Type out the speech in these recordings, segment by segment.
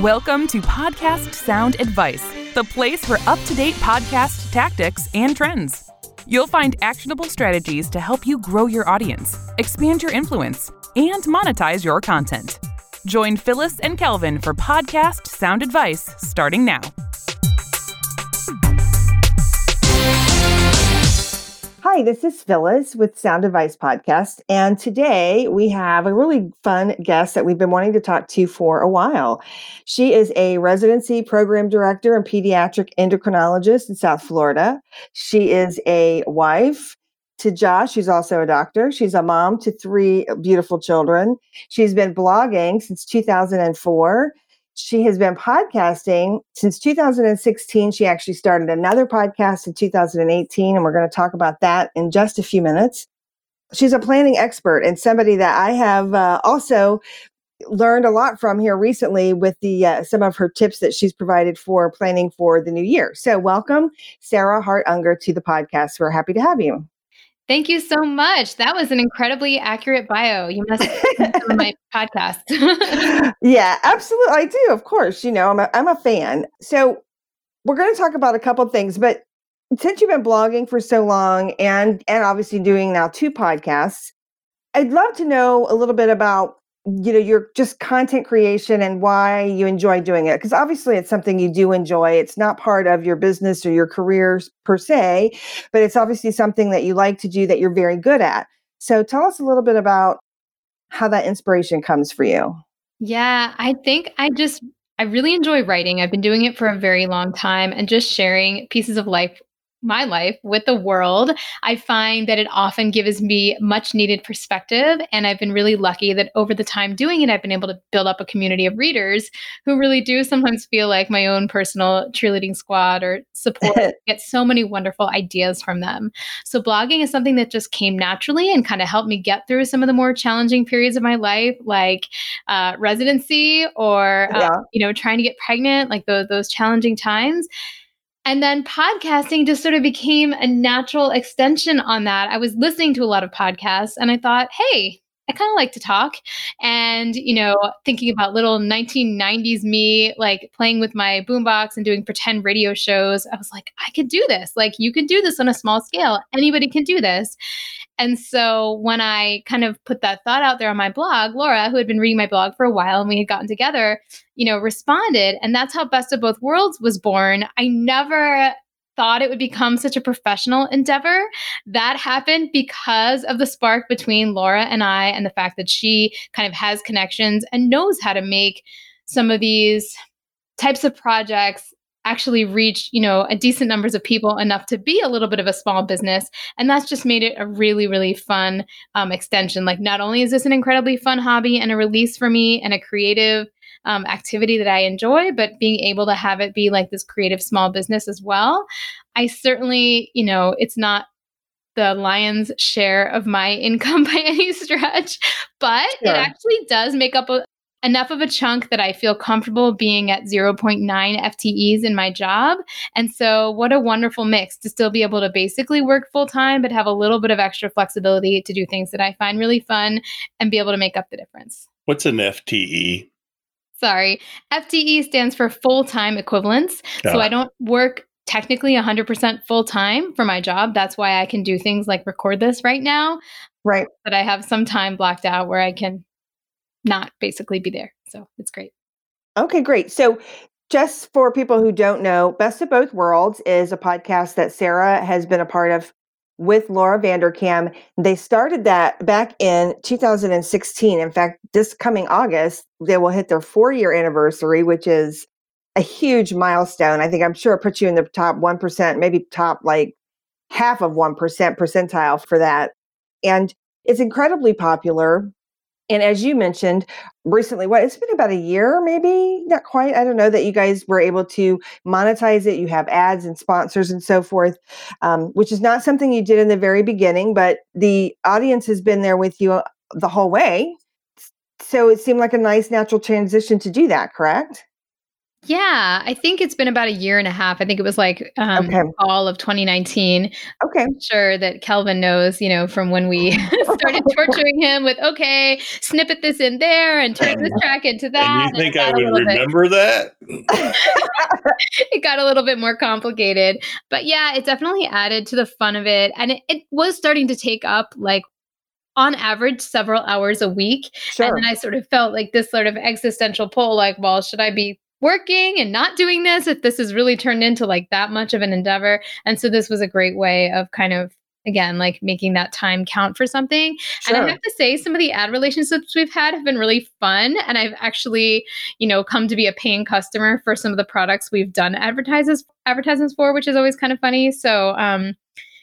Welcome to Podcast Sound Advice, the place for up to date podcast tactics and trends. You'll find actionable strategies to help you grow your audience, expand your influence, and monetize your content. Join Phyllis and Kelvin for Podcast Sound Advice starting now. Hi, this is Phyllis with Sound Advice Podcast. And today we have a really fun guest that we've been wanting to talk to for a while. She is a residency program director and pediatric endocrinologist in South Florida. She is a wife to Josh, who's also a doctor. She's a mom to three beautiful children. She's been blogging since 2004 she has been podcasting since 2016. She actually started another podcast in 2018, and we're going to talk about that in just a few minutes. She's a planning expert and somebody that I have uh, also learned a lot from here recently with the uh, some of her tips that she's provided for planning for the new year. So, welcome, Sarah Hart Unger, to the podcast. We're happy to have you. Thank you so much. That was an incredibly accurate bio. You must my podcast. yeah, absolutely. I do, of course. You know, I'm a, I'm a fan. So we're going to talk about a couple things, but since you've been blogging for so long and and obviously doing now two podcasts, I'd love to know a little bit about you know your just content creation and why you enjoy doing it because obviously it's something you do enjoy it's not part of your business or your career per se but it's obviously something that you like to do that you're very good at so tell us a little bit about how that inspiration comes for you yeah i think i just I really enjoy writing. I've been doing it for a very long time and just sharing pieces of life my life with the world, I find that it often gives me much needed perspective. And I've been really lucky that over the time doing it, I've been able to build up a community of readers who really do sometimes feel like my own personal cheerleading squad or support, get so many wonderful ideas from them. So, blogging is something that just came naturally and kind of helped me get through some of the more challenging periods of my life, like uh, residency or, uh, yeah. uh, you know, trying to get pregnant, like those, those challenging times. And then podcasting just sort of became a natural extension on that. I was listening to a lot of podcasts and I thought, hey, I kind of like to talk. And, you know, thinking about little 1990s me, like playing with my boombox and doing pretend radio shows, I was like, I could do this. Like, you can do this on a small scale. Anybody can do this. And so when I kind of put that thought out there on my blog, Laura, who had been reading my blog for a while and we had gotten together, you know, responded. And that's how Best of Both Worlds was born. I never thought it would become such a professional endeavor. That happened because of the spark between Laura and I and the fact that she kind of has connections and knows how to make some of these types of projects actually reach you know a decent numbers of people enough to be a little bit of a small business and that's just made it a really really fun um, extension like not only is this an incredibly fun hobby and a release for me and a creative um, activity that i enjoy but being able to have it be like this creative small business as well i certainly you know it's not the lion's share of my income by any stretch, but sure. it actually does make up a, enough of a chunk that I feel comfortable being at 0.9 FTEs in my job. And so, what a wonderful mix to still be able to basically work full time, but have a little bit of extra flexibility to do things that I find really fun and be able to make up the difference. What's an FTE? Sorry, FTE stands for full time equivalence. So. I don't work technically 100% full time for my job. That's why I can do things like record this right now. Right. But I have some time blocked out where I can not basically be there. So it's great. Okay, great. So just for people who don't know, Best of Both Worlds is a podcast that Sarah has been a part of with Laura Vanderkam. They started that back in 2016. In fact, this coming August, they will hit their four year anniversary, which is a huge milestone. I think I'm sure it puts you in the top 1%, maybe top like half of 1% percentile for that. And it's incredibly popular. And as you mentioned recently, what it's been about a year, maybe not quite. I don't know that you guys were able to monetize it. You have ads and sponsors and so forth, um, which is not something you did in the very beginning, but the audience has been there with you uh, the whole way. So it seemed like a nice natural transition to do that, correct? Yeah, I think it's been about a year and a half. I think it was like um, Okay. all of 2019. Okay. I'm sure that Kelvin knows, you know, from when we started torturing him with, okay, snippet this in there and turn this track into that. And and you it think I would little bit- remember that? it got a little bit more complicated. But yeah, it definitely added to the fun of it. And it, it was starting to take up like on average several hours a week. Sure. And then I sort of felt like this sort of existential pull like, well, should I be working and not doing this if this has really turned into like that much of an endeavor? And so this was a great way of kind of again like making that time count for something and i have to say some of the ad relationships we've had have been really fun and i've actually you know come to be a paying customer for some of the products we've done advertises advertisements for which is always kind of funny so um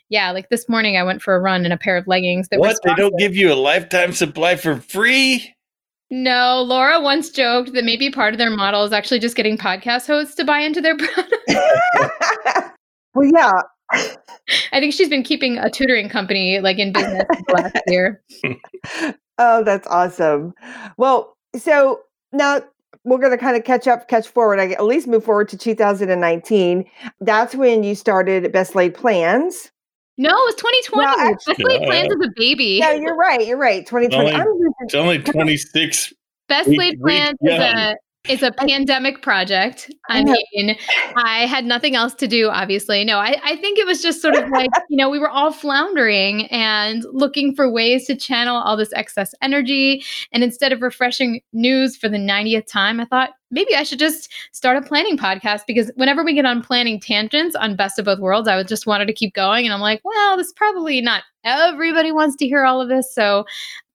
yeah like this morning i went for a run in a pair of leggings that What? They don't give you a lifetime supply for free? No laura once joked that maybe part of their model is actually just getting podcast hosts to buy into their product well, yeah. i think she's been keeping a tutoring company like in business last year Oh, that's awesome. Well, so now we're going to kind of catch up, catch forward. I at least move forward to 2019. That's when you started Best Laid Plans. No it was 2020 Well, well, actually- best laid plans is a baby Yeah, you're right. You're right. 2020. Only- It's only 26. Best We- laid plans yeah. is a is a pandemic project. I mean, I had nothing else to do, obviously. No, I, I think it was just sort of like, you know, we were all floundering and looking for ways to channel all this excess energy. And instead of refreshing news for the 90th time, I thought maybe I should just start a planning podcast because whenever we get on planning tangents on Best of Both Worlds, I would just wanted to keep going. And I'm like, well, this probably not everybody wants to hear all of this. So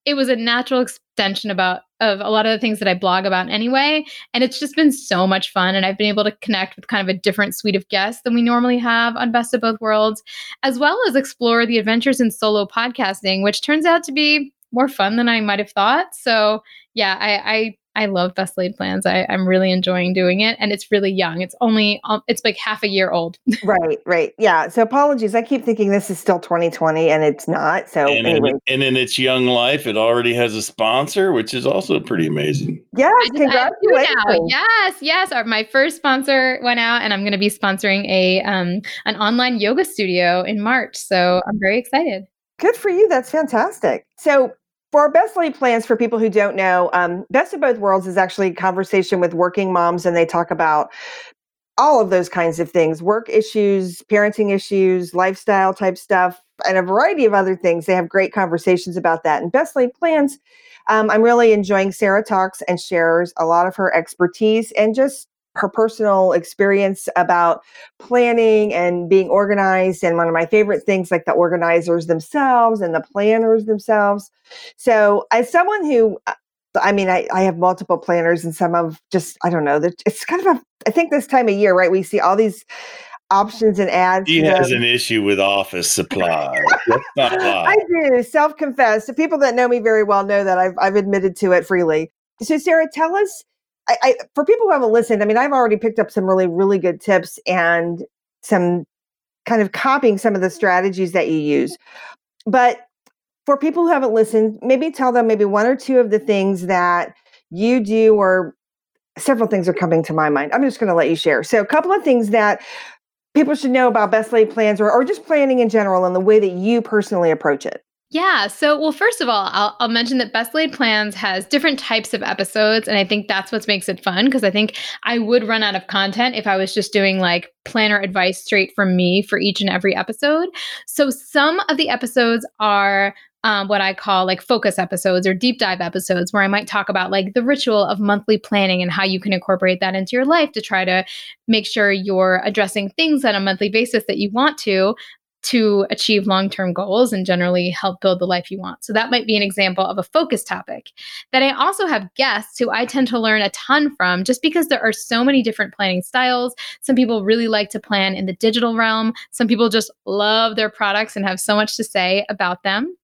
it was a natural extension about of a lot of the things that I blog about anyway. And it's just been so much fun. And I've been able to connect with kind of a different suite of guests than we normally have on Best of Both Worlds, as well as explore the adventures in solo podcasting, which turns out to be more fun than I might have thought. So yeah, I I, I love Best Laid Plans. I, I'm really enjoying doing it. And it's really young. It's only um, it's like half a year old. right, right. Yeah. So apologies. I keep thinking this is still 2020 and it's not. So And, anyway, in, and in its young life, it already has a sponsor, which is also pretty amazing. yes, I just- I have two now. congratulations. Yes, yes. Our, my first sponsor went out, and I'm going to be sponsoring a um, an online yoga studio in March. So I'm very excited. Good for you. That's fantastic. So, for our best laid plans, for people who don't know, um, Best of Both Worlds is actually a conversation with working moms, and they talk about all of those kinds of things work issues, parenting issues, lifestyle type stuff, and a variety of other things. They have great conversations about that. And Best Laid Plans, um, I'm really enjoying Sarah talks and shares a lot of her expertise and just her personal experience about planning and being organized and one of my favorite things like the organizers themselves and the planners themselves so as someone who uh, i mean i, I have multiple planners and some of just i don't know that it's kind of a i think this time of year right we see all these options and ads He has them. an issue with office supplies. Let's not lie. I do self confess. The people that know me very well know that I've I've admitted to it freely. So, Sarah, tell us. I, I for people who haven't listened, I mean, I've already picked up some really really good tips and some kind of copying some of the strategies that you use. But for people who haven't listened, maybe tell them maybe one or two of the things that you do or several things are coming to my mind. I'm just going to let you share. So, a couple of things that people should know about best laid plans or, or just planning in general and the way that you personally approach it. Yeah. So, well, first of all, I'll, I'll mention that Best Laid Plans has different types of episodes. And I think that's what makes it fun because I think I would run out of content if I was just doing like planner advice straight from me for each and every episode. So, some of the episodes are um, what I call like focus episodes or deep dive episodes, where I might talk about like the ritual of monthly planning and how you can incorporate that into your life to try to make sure you're addressing things on a monthly basis that you want to to achieve long term goals and generally help build the life you want. So, that might be an example of a focus topic. Then, I also have guests who I tend to learn a ton from just because there are so many different planning styles. Some people really like to plan in the digital realm, some people just love their products and have so much to say about them.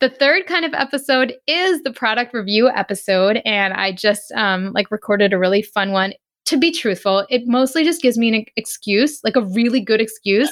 The third kind of episode is the product review episode, and I just um, like recorded a really fun one. To be truthful, it mostly just gives me an excuse, like a really good excuse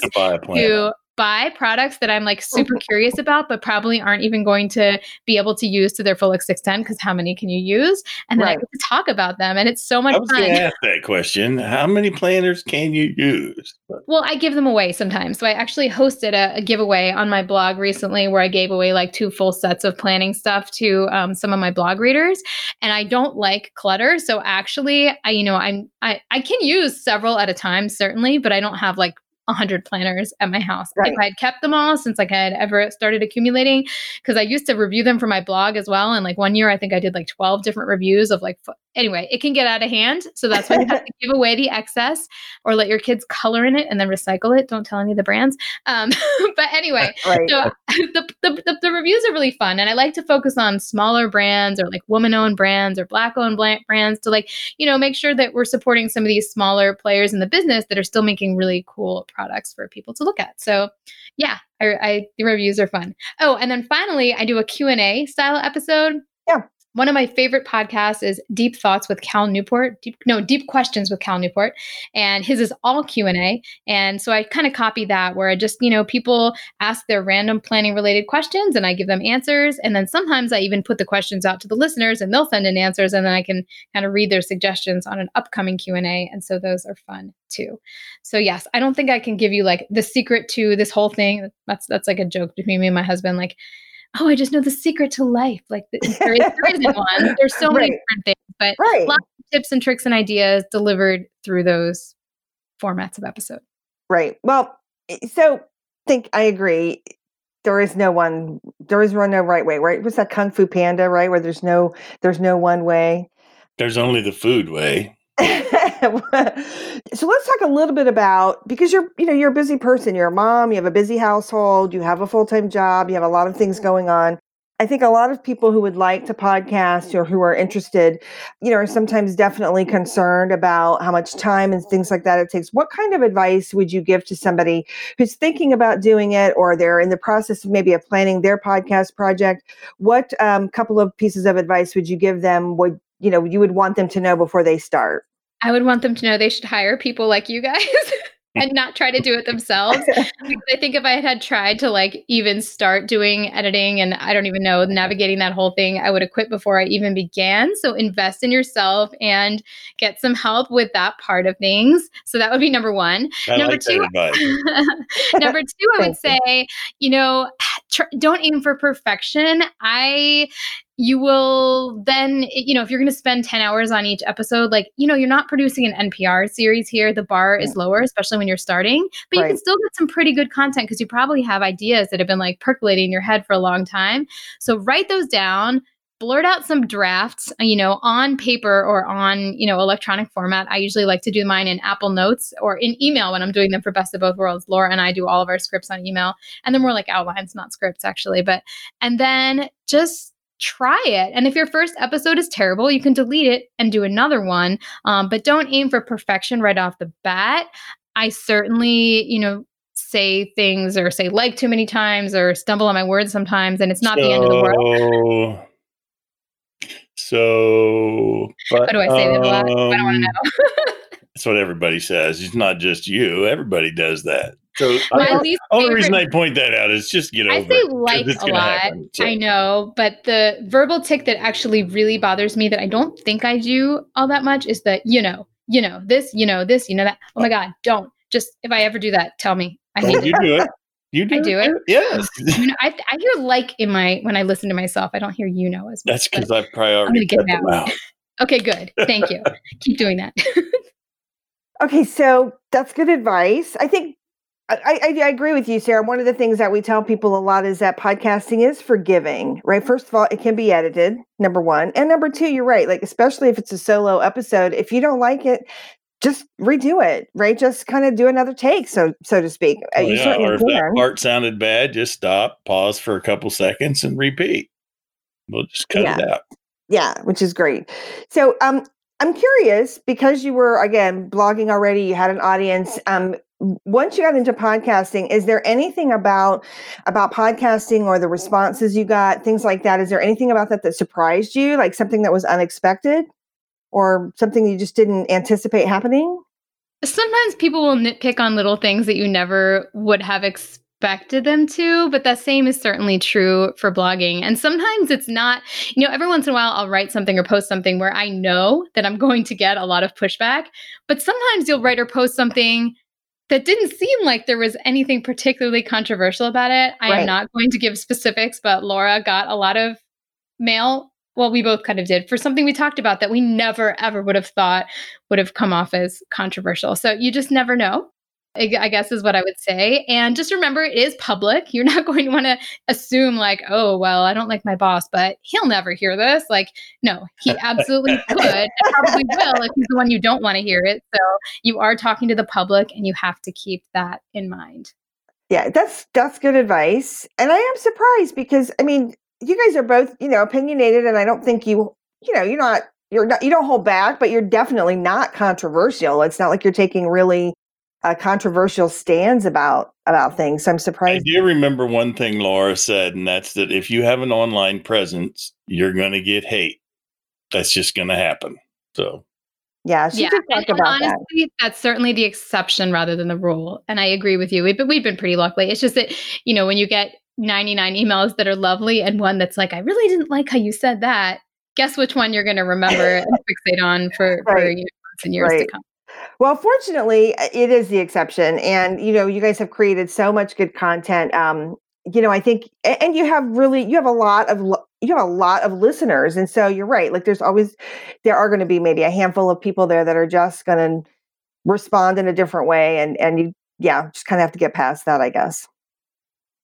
To buy a plan. to buy products that I'm like super curious about, but probably aren't even going to be able to use to their full extent because how many can you use? And then right. I get to talk about them, and it's so much I was fun. Ask that question: How many planners can you use? Well, I give them away sometimes. So I actually hosted a, a giveaway on my blog recently where I gave away like two full sets of planning stuff to um, some of my blog readers, and I don't like clutter, so actually, I you know I'm I I can use several at a time certainly, but I don't have like 100 planners at my house. Right. If I had kept them all since like I had ever started accumulating, because I used to review them for my blog as well. And like one year, I think I did like 12 different reviews of like, anyway, it can get out of hand. So that's why you have to give away the excess or let your kids color in it and then recycle it. Don't tell any of the brands. Um, but anyway, right. so the, the, the, the, reviews are really fun. And I like to focus on smaller brands or like woman owned brands or black owned brands to like, you know, make sure that we're supporting some of these smaller players in the business that are still making really cool products for people to look at. So yeah, I, I the reviews are fun. Oh, and then finally, I do a Q&A style episode. One of my favorite podcasts is Deep Thoughts with Cal Newport. Deep, no, Deep Questions with Cal Newport, and his is all Q and A. And so I kind of copy that, where I just you know people ask their random planning related questions, and I give them answers. And then sometimes I even put the questions out to the listeners, and they'll send in answers, and then I can kind of read their suggestions on an upcoming Q and A. And so those are fun too. So yes, I don't think I can give you like the secret to this whole thing. That's that's like a joke between me and my husband. Like oh, I just know the secret to life. Like there, is, there isn't one. There's so right. many different things, but right. lots of tips and tricks and ideas delivered through those formats of episode. Right. Well, so think I agree. There is no one. There is no right way. Right? Was that Kung Fu Panda? Right? Where there's no there's no one way. There's only the food way. so let's talk a little bit about because you're you know you're a busy person. You're a mom you have a busy household you have a full-time job you have a lot of things going on. I think a lot of people who would like to podcast or who are interested you know are sometimes definitely concerned about how much time and things like that it takes. What kind of advice would you give to somebody who's thinking about doing it or they're in the process of maybe of planning their podcast project? What um, couple of pieces of advice would you give them would you know you would want them to know before they start I would want them to know they should hire people like you guys and not try to do it themselves. I think if I had tried to like even start doing editing and I don't even know navigating that whole thing, I would have quit before I even began. So invest in yourself and get some help with that part of things. So that would be number one. I number like two, number two, I would say, you know, tr- don't aim for perfection. I you will then you know if you're going to spend 10 hours on each episode like you know you're not producing an npr series here. The bar is lower especially when you're starting but right. you can still get some pretty good content because you probably have ideas that have been like percolating in your head for a long time. So write those down blurt out some drafts uh, you know on paper or on you know electronic format. I usually like to do mine in apple notes or in email when i'm doing them for best of both worlds. Laura and i do all of our scripts on email and they're more like outlines not scripts actually but and then just try it. And if your first episode is terrible, you can delete it and do another one. Um, but don't aim for perfection right off the bat. I certainly, you know, say things or say like too many times or stumble on my words sometimes, and it's not so, the end of the world. So, but, what do I say? Um, I don't want to know. that's what everybody says. It's not just you. Everybody does that. So my least only reason I point that out is just you know I say like a lot. Happen, so. I know, but the verbal tick that actually really bothers me that I don't think I do all that much is that you know, you know this, you know this, you know that. Oh my god, don't just if I ever do that, tell me. I hate you do it. You do I do it. it? Yes. you know, I, I hear like in my when I listen to myself. I don't hear you know as much. That's because I've priority cut them out. okay, good. Thank you. Keep doing that. okay, so that's good advice. I think I, I, I, agree with you, Sarah. One of the things that we tell people a lot is that podcasting is forgiving, right? First of all, it can be edited, number one. And number two, you're right. Like, especially if it's a solo episode, if you don't like it, just redo it, right? Just kind of do another take, so so to speak. Uh, oh, yeah. Or if can. that part sounded bad, just stop, pause for a couple seconds, and repeat. We'll just cut yeah. it out. Yeah, which is great. So, um, I'm curious because you were again blogging already. You had an audience. Um, once you got into podcasting is there anything about about podcasting or the responses you got things like that is there anything about that that surprised you like something that was unexpected or something you just didn't anticipate happening sometimes people will nitpick on little things that you never would have ex- expected them to, but that same is certainly true for blogging. And sometimes it's not, you know, every once in a while I'll write something or post something where I know that I'm going to get a lot of pushback, but sometimes you'll write or post something that didn't seem like there was anything particularly controversial about it. I right. am not going to give specifics, but Laura got a lot of mail. Well, we both kind of did for something we talked about that we never ever would have thought would have come off as controversial. So you just never know. I guess is what I would say. And just remember, it is public. You're not going to want to assume, like, oh, well, I don't like my boss, but he'll never hear this. Like, no, he absolutely could and probably will if he's the one you don't want to hear it. So you are talking to the public and you have to keep that in mind. Yeah, that's that's good advice. And I am surprised because I mean, you guys are both, you know, opinionated and I don't think you, you know, you're not you're not you don't hold back, but you're definitely not controversial. It's not like you're taking really uh, controversial stands about about things. So I'm surprised. I do remember one thing Laura said, and that's that if you have an online presence, you're going to get hate. That's just going to happen. So. Yeah, she yeah, did talk and, about honestly, that. that's certainly the exception rather than the rule. And I agree with you. We've, we've been pretty lucky. It's just that, you know, when you get 99 emails that are lovely and one that's like, I really didn't like how you said that, guess which one you're going to remember and fixate on for, right. for you know, months and years right. to come. Well, fortunately, uh, it is the exception, and you know, you guys have created so much good content. Um, you know, I think, and you have really, you have a lot of, you have a lot of listeners, and so you're right. Like, there's always, there are going to be maybe a handful of people there that are just going to respond in a different way, and and you, yeah, just kind of have to get past that, I guess.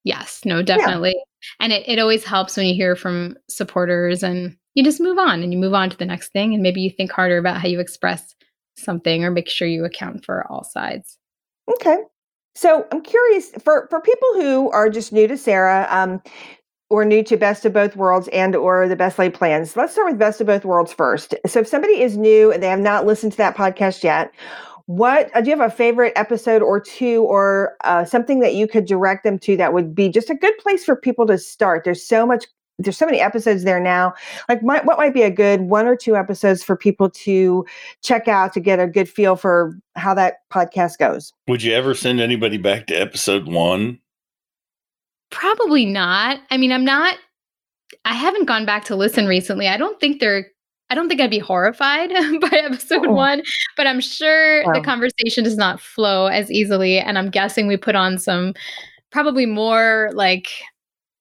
Yes, no, definitely. Yeah. And it, it always helps when you hear from supporters and you just move on and you move on to the next thing. And maybe you think harder about how you express something or make sure you account for all sides. Okay. So I'm curious for for people who are just new to Sarah, um, or new to Best of Both Worlds and or the Best Laid Plans. Let's start with Best of Both Worlds first. So if somebody is new and they have not listened to that podcast yet, what uh, do you have a favorite episode or two or uh, something that you could direct them to that would be just a good place for people to start? There's so much there's so many episodes there now. Like, what might be a good one or two episodes for people to check out to get a good feel for how that podcast goes? Would you ever send anybody back to episode one? Probably not. I mean, I'm not. I haven't gone back to listen recently. I don't think they're. I don't think I'd be horrified by episode oh. one, but I'm sure wow. the conversation does not flow as easily. And I'm guessing we put on some probably more like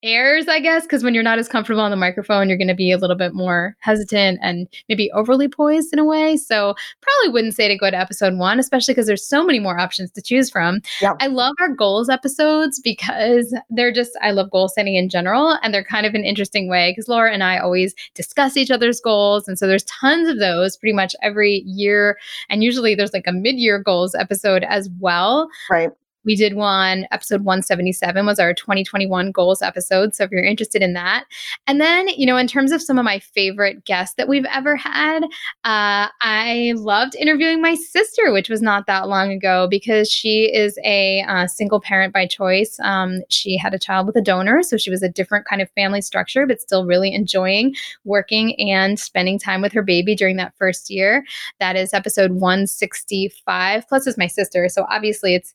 airs, I guess, because when you're not as comfortable on the microphone, you're going to be a little bit more hesitant and maybe overly poised in a way. So, probably wouldn't say to go to episode one, especially because there's so many more options to choose from. Yeah. I love our goals episodes because they're just, I love goal setting in general, and they're kind of an interesting way because Laura and I always discuss each other's goals. And so, there's tons of those pretty much every year. And usually, there's like a mid year goals episode as well. Right. We did one, episode 177 was our 2021 goals episode. So if you're interested in that. And then, you know, in terms of some of my favorite guests that we've ever had, uh, I loved interviewing my sister, which was not that long ago because she is a uh, single parent by choice. Um, she had a child with a donor. So she was a different kind of family structure, but still really enjoying working and spending time with her baby during that first year. That is episode 165. Plus, is my sister. So obviously, it's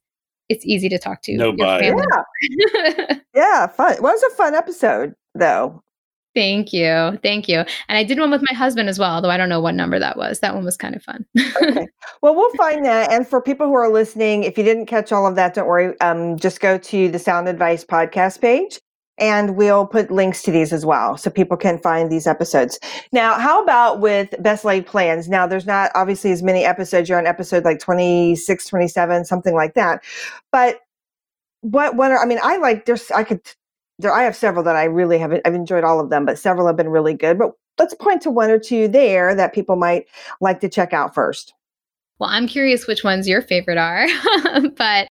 it's easy to talk to. No Yeah. yeah, fun. Well, it was a fun episode, though. Thank you. Thank you. And I did one with my husband as well, although I don't know what number that was. That one was kind of fun. okay. Well, we'll find that. And for people who are listening, if you didn't catch all of that, don't worry. Um, just go to the Sound Advice podcast page and we'll put links to these as well so people can find these episodes. Now, how about with best laid plans? Now, there's not obviously as many episodes. You're on episode like 26, 27, something like that. But what, what are, I mean, I like, there's, I could, there, I have several that I really have, I've enjoyed all of them, but several have been really good. But let's point to one or two there that people might like to check out first. Well, I'm curious which ones your favorite are, but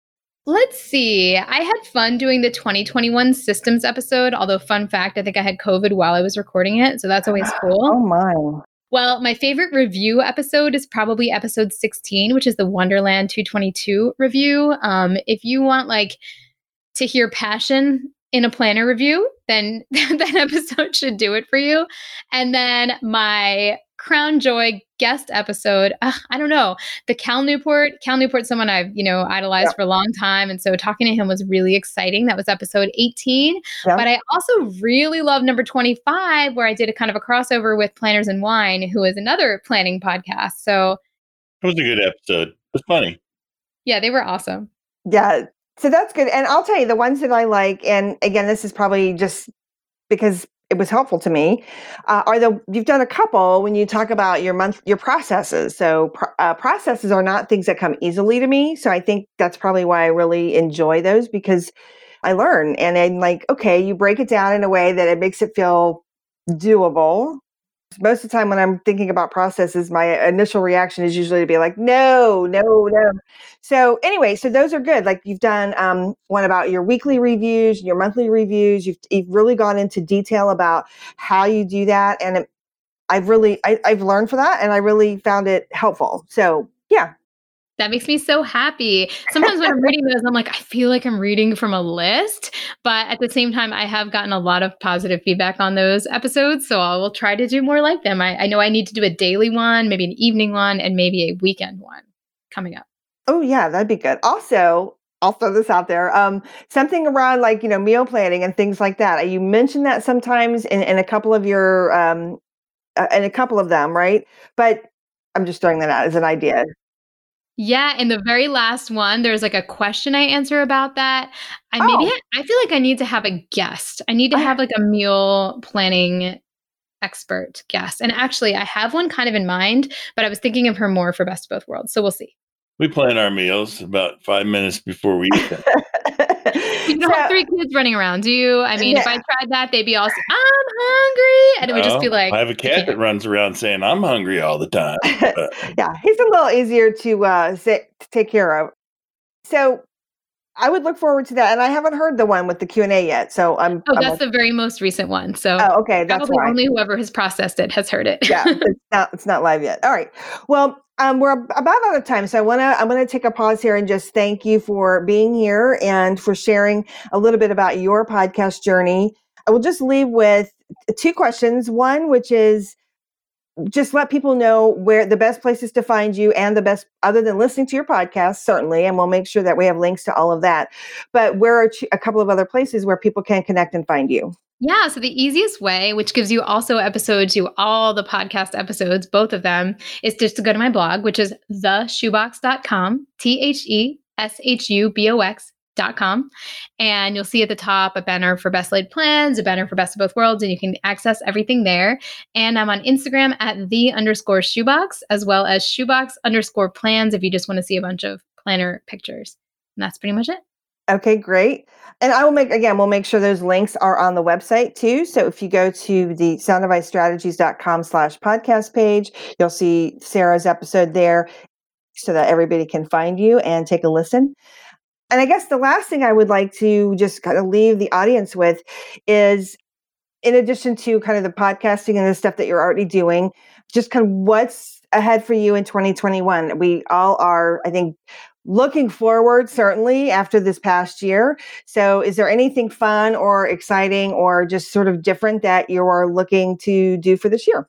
Let's see. I had fun doing the 2021 systems episode, although, fun fact, I think I had COVID while I was recording it. So that's always cool. Oh, my. Well, my favorite review episode is probably episode 16, which is the Wonderland 222 review. Um, if you want, like, to hear passion in a planner review, then that episode should do it for you. And then my crown joy guest episode. Uh, I don't know. The Cal Newport, Cal Newport, someone I've, you know, idolized yeah. for a long time. And so talking to him was really exciting. That was episode 18. Yeah. But I also really love number 25, where I did a kind of a crossover with Planners and Wine, who is another planning podcast. So it was a good episode. It was funny. Yeah, they were awesome. Yeah. So that's good. And I'll tell you the ones that I like, and again, this is probably just because it was helpful to me uh, are the you've done a couple when you talk about your month your processes. So uh, processes are not things that come easily to me. So i think that's probably why i really enjoy those because i learn and i'm like okay you break it down in a way that it makes it feel doable most of the time when I'm thinking about processes, my initial reaction is usually to be like, no, no, no. So anyway, so those are good. Like you've done um, one about your weekly reviews, your monthly reviews. You've, you've really gone into detail about how you do that. And it, I've really, I, I've learned for that and I really found it helpful. So yeah, that makes me so happy. Sometimes when I'm reading those, I'm like, I feel like I'm reading from a list. But at the same time, I have gotten a lot of positive feedback on those episodes. So I will try to do more like them. I, I know I need to do a daily one, maybe an evening one, and maybe a weekend one coming up. Oh, yeah, that'd be good. Also, I'll throw this out there. Um, something around like, you know, meal planning and things like that. You mentioned that sometimes in, in a couple of your, um, uh, in a couple of them, right? But I'm just throwing that out as an idea. Yeah, in the very last one, there's like a question I answer about that. I oh. maybe I feel like I need to have a guest. I need to have like a meal planning expert guest. And actually, I have one kind of in mind, but I was thinking of her more for best of both worlds. So we'll see. We plan our meals about five minutes before we eat them. you don't so, have three kids running around, do you? I mean, yeah. if I tried that, they'd be all, I'm hungry. And it would just be like, I have a cat that runs around saying, I'm hungry all the time. yeah, he's a little easier to, uh, sit, to take care of. So I would look forward to that, and I haven't heard the one with the Q and A yet. So I'm. Oh, I'm that's a, the very most recent one. So oh, okay, that's probably why. only whoever has processed it has heard it. yeah, it's not it's not live yet. All right. Well, um, we're about out of time, so I want to I'm going to take a pause here and just thank you for being here and for sharing a little bit about your podcast journey. I will just leave with two questions. One, which is just let people know where the best places to find you and the best other than listening to your podcast certainly and we'll make sure that we have links to all of that but where are a couple of other places where people can connect and find you yeah. So the easiest way, which gives you also episodes to all the podcast episodes, both of them, is just to go to my blog, which is theshubox.com, T H E S H U B O X Com, and you'll see at the top a banner for best laid plans, a banner for best of both worlds, and you can access everything there. And I'm on Instagram at the underscore shubox, as well as shubox underscore plans if you just want to see a bunch of planner pictures. And that's pretty much it. Okay, great. And I will make again, we'll make sure those links are on the website too. So if you go to the soundadvicestrategies.com slash podcast page, you'll see Sarah's episode there so that everybody can find you and take a listen. And I guess the last thing I would like to just kind of leave the audience with is in addition to kind of the podcasting and the stuff that you're already doing, just kind of what's ahead for you in 2021. We all are, I think, looking forward certainly after this past year. So, is there anything fun or exciting or just sort of different that you are looking to do for this year?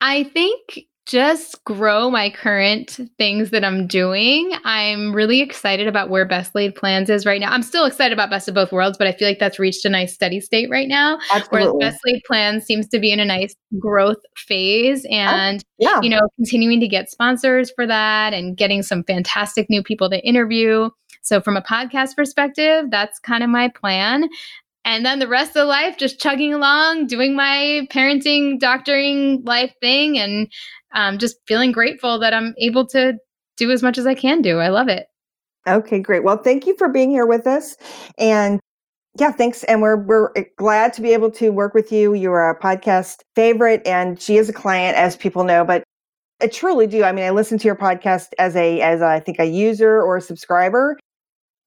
I think just grow my current things that I'm doing. I'm really excited about where Best Laid Plans is right now. I'm still excited about Best of Both Worlds, but I feel like that's reached a nice steady state right now. Absolutely. Whereas Best Laid Plans seems to be in a nice growth phase oh, and, yeah. you know, continuing to get sponsors for that and getting some fantastic new people to interview. So, from a podcast perspective, that's kind of my plan and then the rest of life just chugging along doing my parenting doctoring life thing and um, just feeling grateful that i'm able to do as much as i can do. I love it. Okay great. Well thank you for being here with us. And yeah thanks. And we're we're glad to be able to work with you. You're a podcast favorite and she is a client as people know but I truly do. I mean, I listen to your podcast as a as a, I think a user or a subscriber,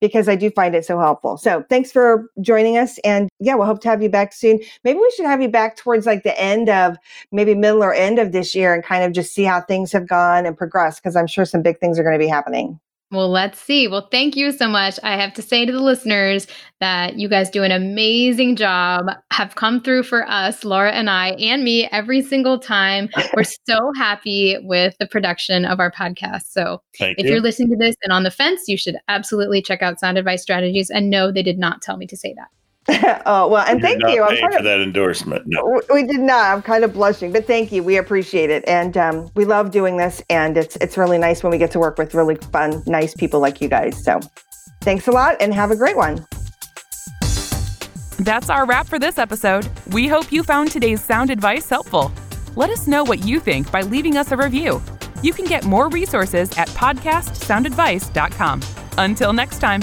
because I do find it so helpful. So thanks for joining us. And yeah, we'll hope to have you back soon. Maybe we should have you back towards like the end of maybe middle or end of this year and kind of just see how things have gone and progressed because I'm sure some big things are going to be happening. Well, let's see. Well, thank you so much. I have to say to the listeners that you guys do an amazing job, have come through for us, Laura and I, and me every single time. We're so happy with the production of our podcast. So Thank if you. you're listening to this and on the fence, you should absolutely check out Sound Advice Strategies. And no, they did not tell me to say that. oh well, and We thank not you. I'm kind for of, that endorsement. No. we did not. I'm kind of blushing, but thank you. We appreciate it, and um, we love doing this. And it's it's really nice when we get to work with really fun, nice people like you guys. So, thanks a lot, and have a great one. That's our wrap for this episode. We hope you found today's sound advice helpful. Let us know what you think by leaving us a review. You can get more resources at podcastsoundadvice.com. Until next time.